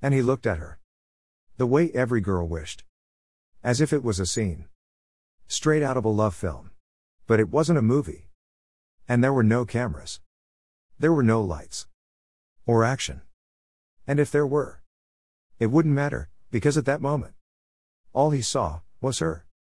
And he looked at her. The way every girl wished. As if it was a scene. Straight out of a love film. But it wasn't a movie. And there were no cameras. There were no lights. Or action. And if there were, it wouldn't matter, because at that moment, all he saw was her.